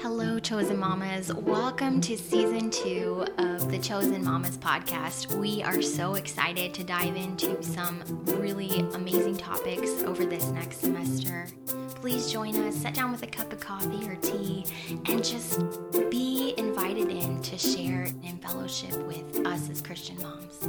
Hello, Chosen Mamas. Welcome to season two of the Chosen Mamas podcast. We are so excited to dive into some really amazing topics over this next semester. Please join us, sit down with a cup of coffee or tea, and just be invited in to share and fellowship with us as Christian moms.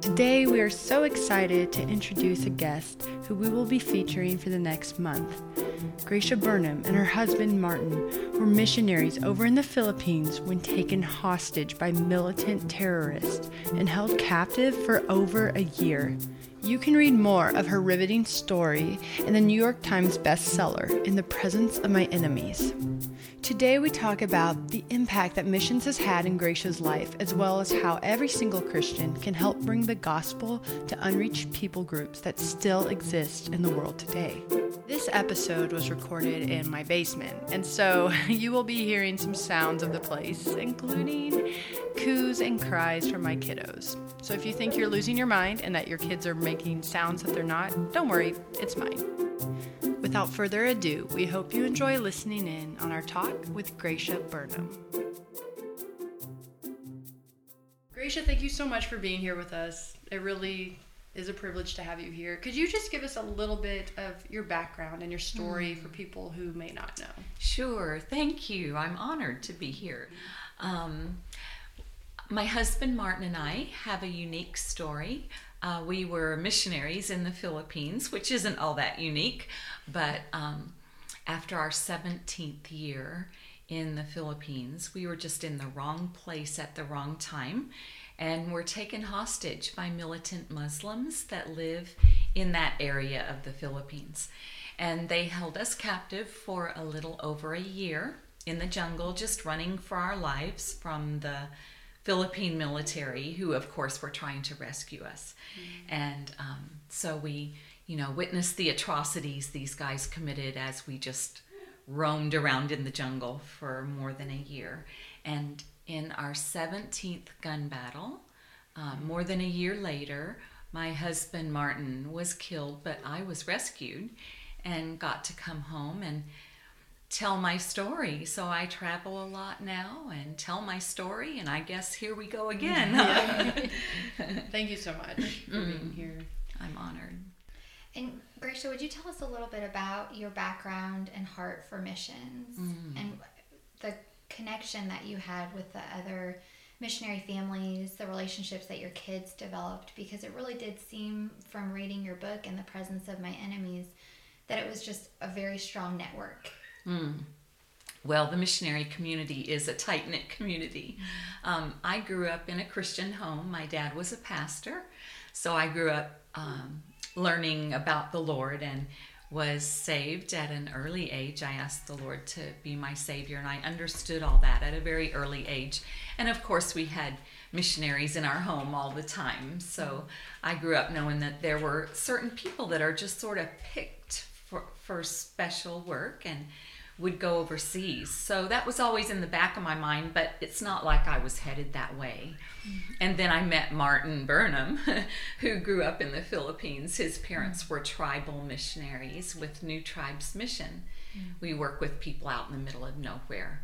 Today, we are so excited to introduce a guest who we will be featuring for the next month. Gracia Burnham and her husband Martin were missionaries over in the Philippines when taken hostage by militant terrorists and held captive for over a year. You can read more of her riveting story in the New York Times bestseller, In the Presence of My Enemies. Today, we talk about the impact that missions has had in Gracia's life, as well as how every single Christian can help bring the gospel to unreached people groups that still exist in the world today. This episode was recorded in my basement, and so you will be hearing some sounds of the place, including coos and cries from my kiddos. So if you think you're losing your mind and that your kids are making sounds that they're not, don't worry, it's mine. Without further ado, we hope you enjoy listening in on our talk with Gracia Burnham. Gracia, thank you so much for being here with us. It really is a privilege to have you here. Could you just give us a little bit of your background and your story mm. for people who may not know? Sure, thank you. I'm honored to be here. Um, my husband Martin and I have a unique story. Uh, we were missionaries in the Philippines, which isn't all that unique, but um, after our 17th year in the Philippines, we were just in the wrong place at the wrong time and were taken hostage by militant Muslims that live in that area of the Philippines. And they held us captive for a little over a year in the jungle, just running for our lives from the Philippine military, who, of course, were trying to rescue us. Mm. And um, so we, you know, witnessed the atrocities these guys committed as we just roamed around in the jungle for more than a year. And in our 17th gun battle, uh, more than a year later, my husband Martin was killed, but I was rescued and got to come home and tell my story. So I travel a lot now and tell my story, and I guess here we go again. Thank you so much for being mm. here. I'm honored. And Gracia, would you tell us a little bit about your background and heart for missions mm. and the connection that you had with the other missionary families, the relationships that your kids developed? Because it really did seem from reading your book and the presence of my enemies that it was just a very strong network Mm. Well, the missionary community is a tight knit community. Um, I grew up in a Christian home. My dad was a pastor, so I grew up um, learning about the Lord and was saved at an early age. I asked the Lord to be my Savior, and I understood all that at a very early age. And of course, we had missionaries in our home all the time. So I grew up knowing that there were certain people that are just sort of picked for, for special work and would go overseas. So that was always in the back of my mind, but it's not like I was headed that way. Mm-hmm. And then I met Martin Burnham, who grew up in the Philippines. His parents mm-hmm. were tribal missionaries with New Tribes Mission. Mm-hmm. We work with people out in the middle of nowhere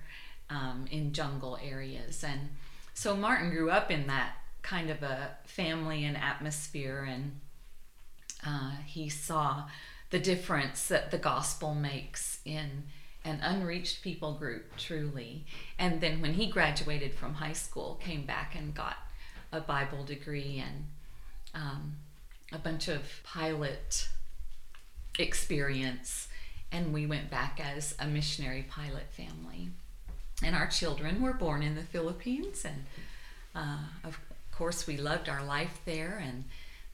um, in jungle areas. And so Martin grew up in that kind of a family and atmosphere, and uh, he saw the difference that the gospel makes in an unreached people group truly. And then when he graduated from high school came back and got a bible degree and um, a bunch of pilot experience. And we went back as a missionary pilot family. And our children were born in the philippines and uh, of course we loved our life there. And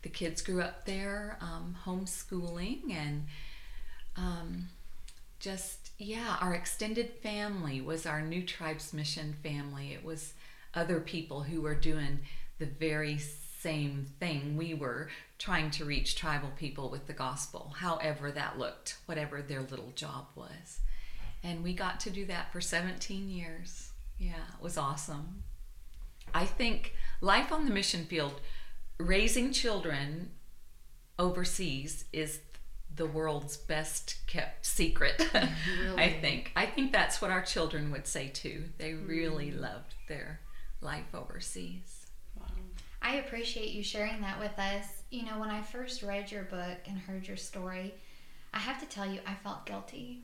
the kids grew up there um, homeschooling and um, just yeah our extended family was our new tribes mission family. It was other people who were doing the very same thing we were trying to reach tribal people with the gospel however that looked whatever their little job was. And we got to do that for 17 years. Yeah it was awesome. I think life on the mission field raising children overseas is the world's best kept secret. I think. I think that's what our children would say too. They really mm. loved their life overseas. I appreciate you sharing that with us. You know, when I first read your book and heard your story, I have to tell you, I felt guilty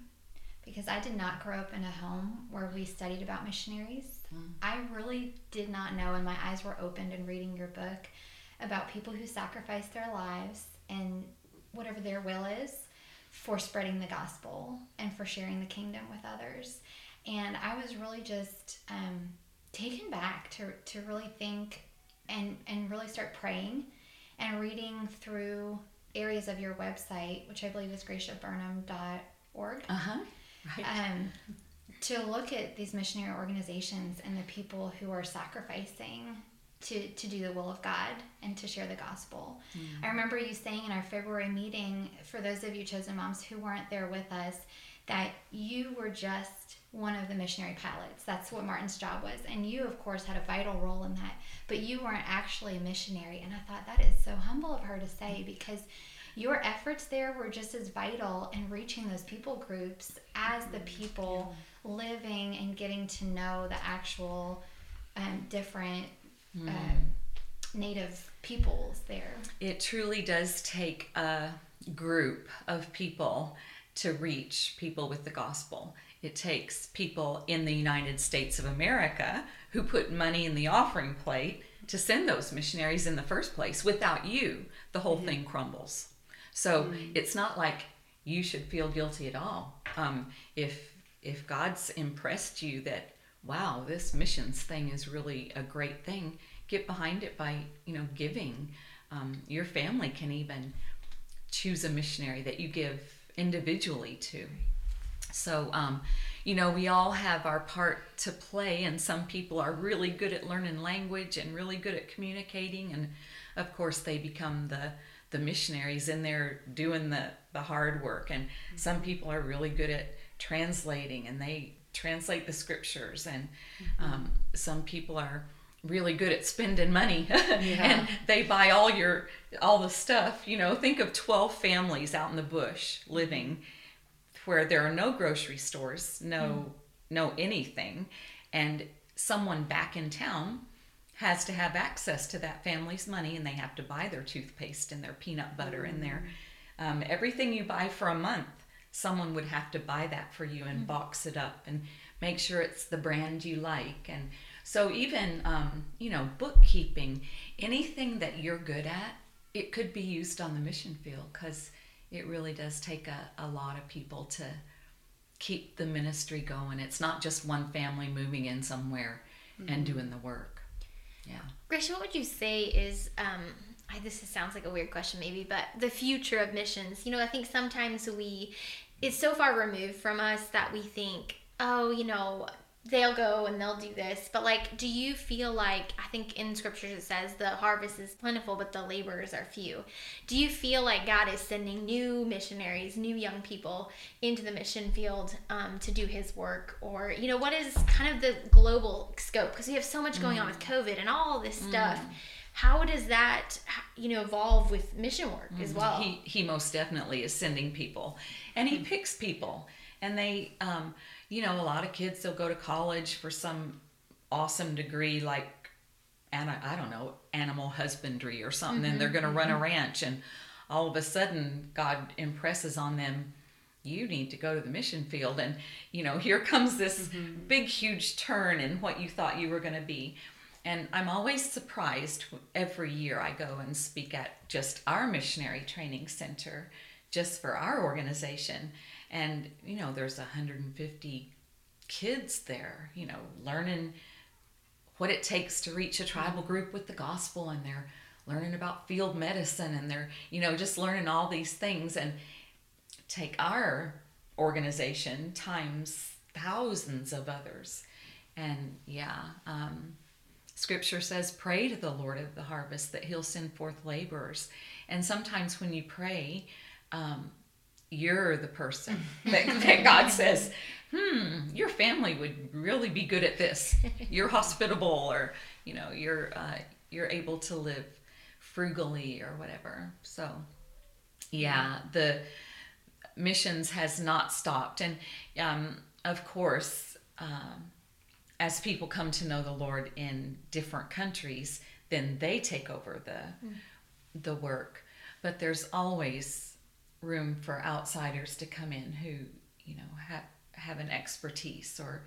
because I did not grow up in a home where we studied about missionaries. Mm. I really did not know, and my eyes were opened in reading your book about people who sacrificed their lives and their will is for spreading the gospel and for sharing the kingdom with others. And I was really just um, taken back to, to really think and, and really start praying and reading through areas of your website, which I believe is graciaburnham.org, Uh huh. Right. um, to look at these missionary organizations and the people who are sacrificing to, to do the will of God and to share the gospel. I remember you saying in our February meeting, for those of you chosen moms who weren't there with us, that you were just one of the missionary pilots. That's what Martin's job was. And you, of course, had a vital role in that, but you weren't actually a missionary. And I thought that is so humble of her to say because your efforts there were just as vital in reaching those people groups as the people living and getting to know the actual um, different um, native peoples there. It truly does take a group of people to reach people with the gospel. It takes people in the United States of America who put money in the offering plate to send those missionaries in the first place. Without you, the whole thing crumbles. So it's not like you should feel guilty at all. Um, if if God's impressed you that wow, this missions thing is really a great thing, get behind it by you know giving. Um, your family can even choose a missionary that you give individually to. So, um, you know, we all have our part to play, and some people are really good at learning language and really good at communicating, and of course, they become the the missionaries in there doing the the hard work. And some people are really good at translating, and they translate the scriptures, and um, some people are really good at spending money and they buy all your all the stuff you know. Think of 12 families out in the bush living where there are no grocery stores no no anything and someone back in town has to have access to that family's money and they have to buy their toothpaste and their peanut butter and their um, everything you buy for a month someone would have to buy that for you and box it up and make sure it's the brand you like. And so even um, you know bookkeeping anything that you're good at it could be used on the mission field because it really does take a, a lot of people to keep the ministry going. It's not just one family moving in somewhere and doing the work. Yeah. Gracia, what would you say is, um, I, this is- sounds like a weird question maybe, but the future of missions? You know, I think sometimes we, it's so far removed from us that we think, oh, you know, they'll go and they'll do this. But like, do you feel like, I think in scriptures it says the harvest is plentiful, but the laborers are few. Do you feel like God is sending new missionaries, new young people into the mission field um, to do his work? Or, you know, what is kind of the global scope? Because we have so much going on with COVID and all this stuff. How does that, you know, evolve with mission work as mm-hmm. well? He he most definitely is sending people, and he hmm. picks people, and they, um, you know, a lot of kids they'll go to college for some awesome degree like, and I, I don't know, animal husbandry or something, and they're mm-hmm. going to run a mm-hmm. ranch, and all of a sudden God impresses on them. You need to go to the mission field, and you know here comes this big, huge turn in what you thought you were going to be. And I'm always surprised every year I go and speak at just our missionary training center, just for our organization. And, you know, there's 150 kids there, you know, learning what it takes to reach a tribal group with the gospel. And they're learning about field medicine and they're, you know, just learning all these things. And take our organization times thousands of others. And yeah, um, Scripture says, pray to the Lord of the harvest that he'll send forth laborers. And sometimes when you pray, um, you're the person that, that God says, hmm, your family would really be good at this. You're hospitable or, you know, you're, uh, you're able to live frugally or whatever. So, yeah, the, missions has not stopped. And um, of course, um, as people come to know the Lord in different countries, then they take over the mm. the work. But there's always room for outsiders to come in who you know have have an expertise or.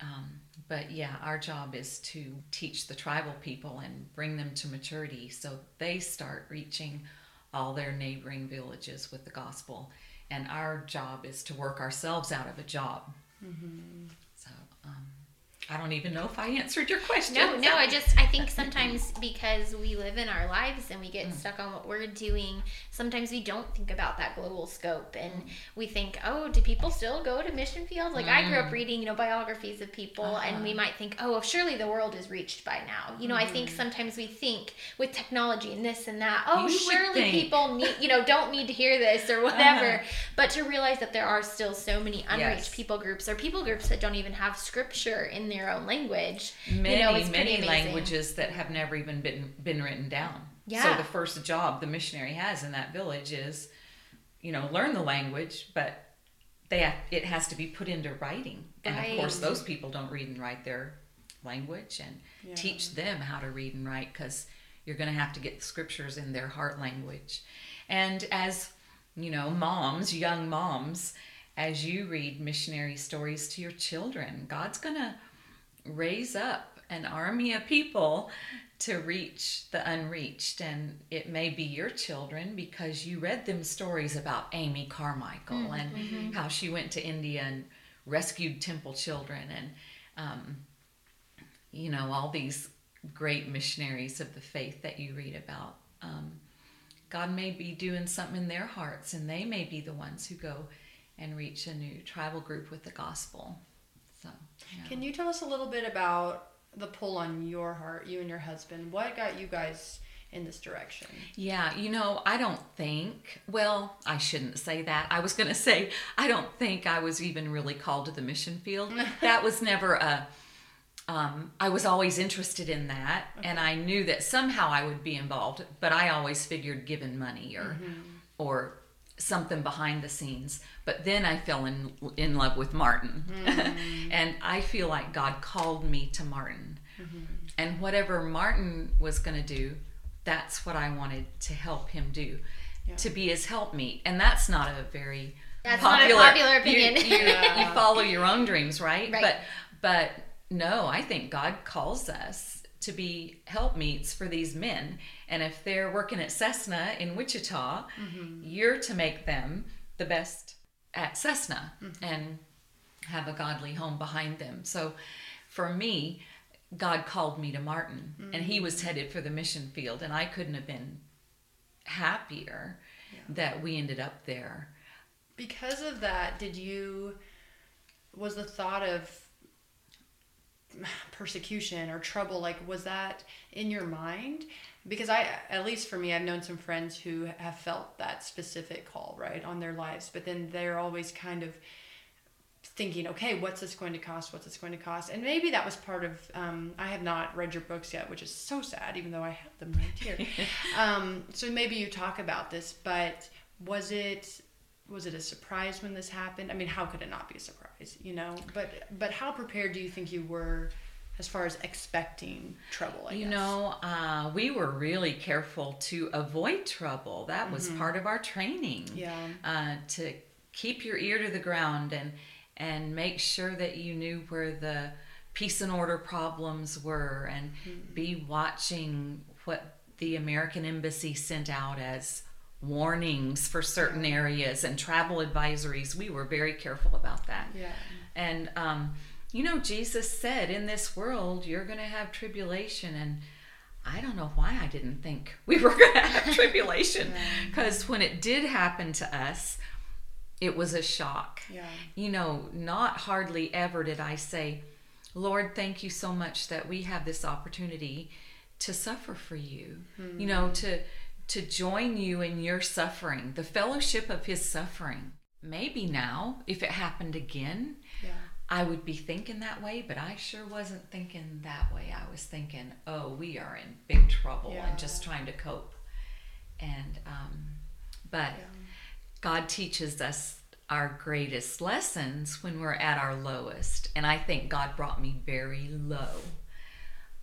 Um, but yeah, our job is to teach the tribal people and bring them to maturity so they start reaching all their neighboring villages with the gospel. And our job is to work ourselves out of a job. Mm-hmm. So, um, I don't even know if I answered your question. No, no, I just I think sometimes because we live in our lives and we get mm. stuck on what we're doing, sometimes we don't think about that global scope and mm. we think, "Oh, do people still go to mission fields?" Like mm. I grew up mm. reading, you know, biographies of people uh-huh. and we uh-huh. might think, "Oh, surely the world is reached by now." You know, I think mm. sometimes we think with technology and this and that, "Oh, you surely people need, you know, don't need to hear this or whatever." Uh-huh. But to realize that there are still so many unreached yes. people groups or people groups that don't even have scripture in their own language. Many, you know, many languages that have never even been been written down. Yeah. So the first job the missionary has in that village is, you know, learn the language, but they have, it has to be put into writing. And right. of course, those people don't read and write their language, and yeah. teach them how to read and write because you're going to have to get the scriptures in their heart language. And as you know, moms, young moms, as you read missionary stories to your children, God's going to raise up an army of people to reach the unreached. And it may be your children because you read them stories about Amy Carmichael mm-hmm. and mm-hmm. how she went to India and rescued temple children and, um, you know, all these great missionaries of the faith that you read about. Um, God may be doing something in their hearts, and they may be the ones who go and reach a new tribal group with the gospel. So, yeah. Can you tell us a little bit about the pull on your heart, you and your husband? What got you guys in this direction? Yeah, you know, I don't think, well, I shouldn't say that. I was going to say, I don't think I was even really called to the mission field. that was never a. Um, I was always interested in that, okay. and I knew that somehow I would be involved. But I always figured giving money or, mm-hmm. or something behind the scenes. But then I fell in in love with Martin, mm-hmm. and I feel like God called me to Martin, mm-hmm. and whatever Martin was going to do, that's what I wanted to help him do, yeah. to be his helpmeet, and that's not a very that's popular, not a popular opinion. You, you, you follow your own dreams, right? right? But but no, I think God calls us to be helpmeets for these men. And if they're working at Cessna in Wichita, mm-hmm. you're to make them the best at Cessna mm-hmm. and have a godly home behind them. So for me, God called me to Martin mm-hmm. and he was mm-hmm. headed for the mission field and I couldn't have been happier yeah. that we ended up there. Because of that, did you was the thought of persecution or trouble like was that in your mind? Because i at least for me i've known some friends who have felt that specific call right on their lives but then they're always kind of thinking okay what's this going to cost? What's this going to cost? And maybe that was part of um, i have not read your books yet which is so sad even though i have them right here. Um, so maybe you talk about this but was it was it a surprise when this happened? I mean, how could it not be a surprise, you know? But but how prepared do you think you were as far as expecting trouble? I you guess? know, uh, we were really careful to avoid trouble. That was mm-hmm. part of our training. Yeah. Uh, to keep your ear to the ground and and make sure that you knew where the peace and order problems were and mm-hmm. be watching what the American embassy sent out as warnings for certain areas and travel advisories. We were very careful about that. Yeah. And, um, you know, Jesus said, in this world, you're going to have tribulation. And I don't know why I didn't think we were going to have tribulation. Because yeah. when it did happen to us, it was a shock. Yeah. You know, not hardly ever did I say, Lord, thank you so much that we have this opportunity to suffer for you. Mm-hmm. You know, to to join you in your suffering, the fellowship of his suffering. Maybe now, if it happened again, yeah. I would be thinking that way, but I sure wasn't thinking that way. I was thinking, oh, we are in big trouble yeah. and just trying to cope. And, um, but yeah. God teaches us our greatest lessons when we're at our lowest. And I think God brought me very low.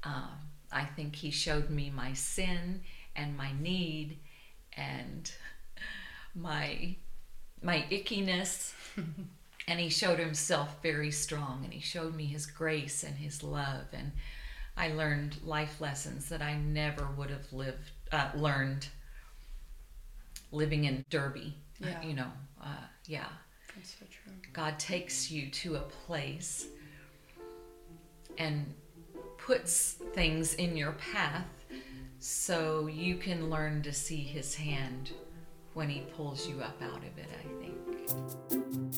Um, I think He showed me my sin and my need and my my ickiness and he showed himself very strong and he showed me his grace and his love and i learned life lessons that i never would have lived uh, learned living in derby uh, Yeah. you know uh, yeah That's so true. god takes you to a place and puts things in your path so you can learn to see his hand when he pulls you up out of it i think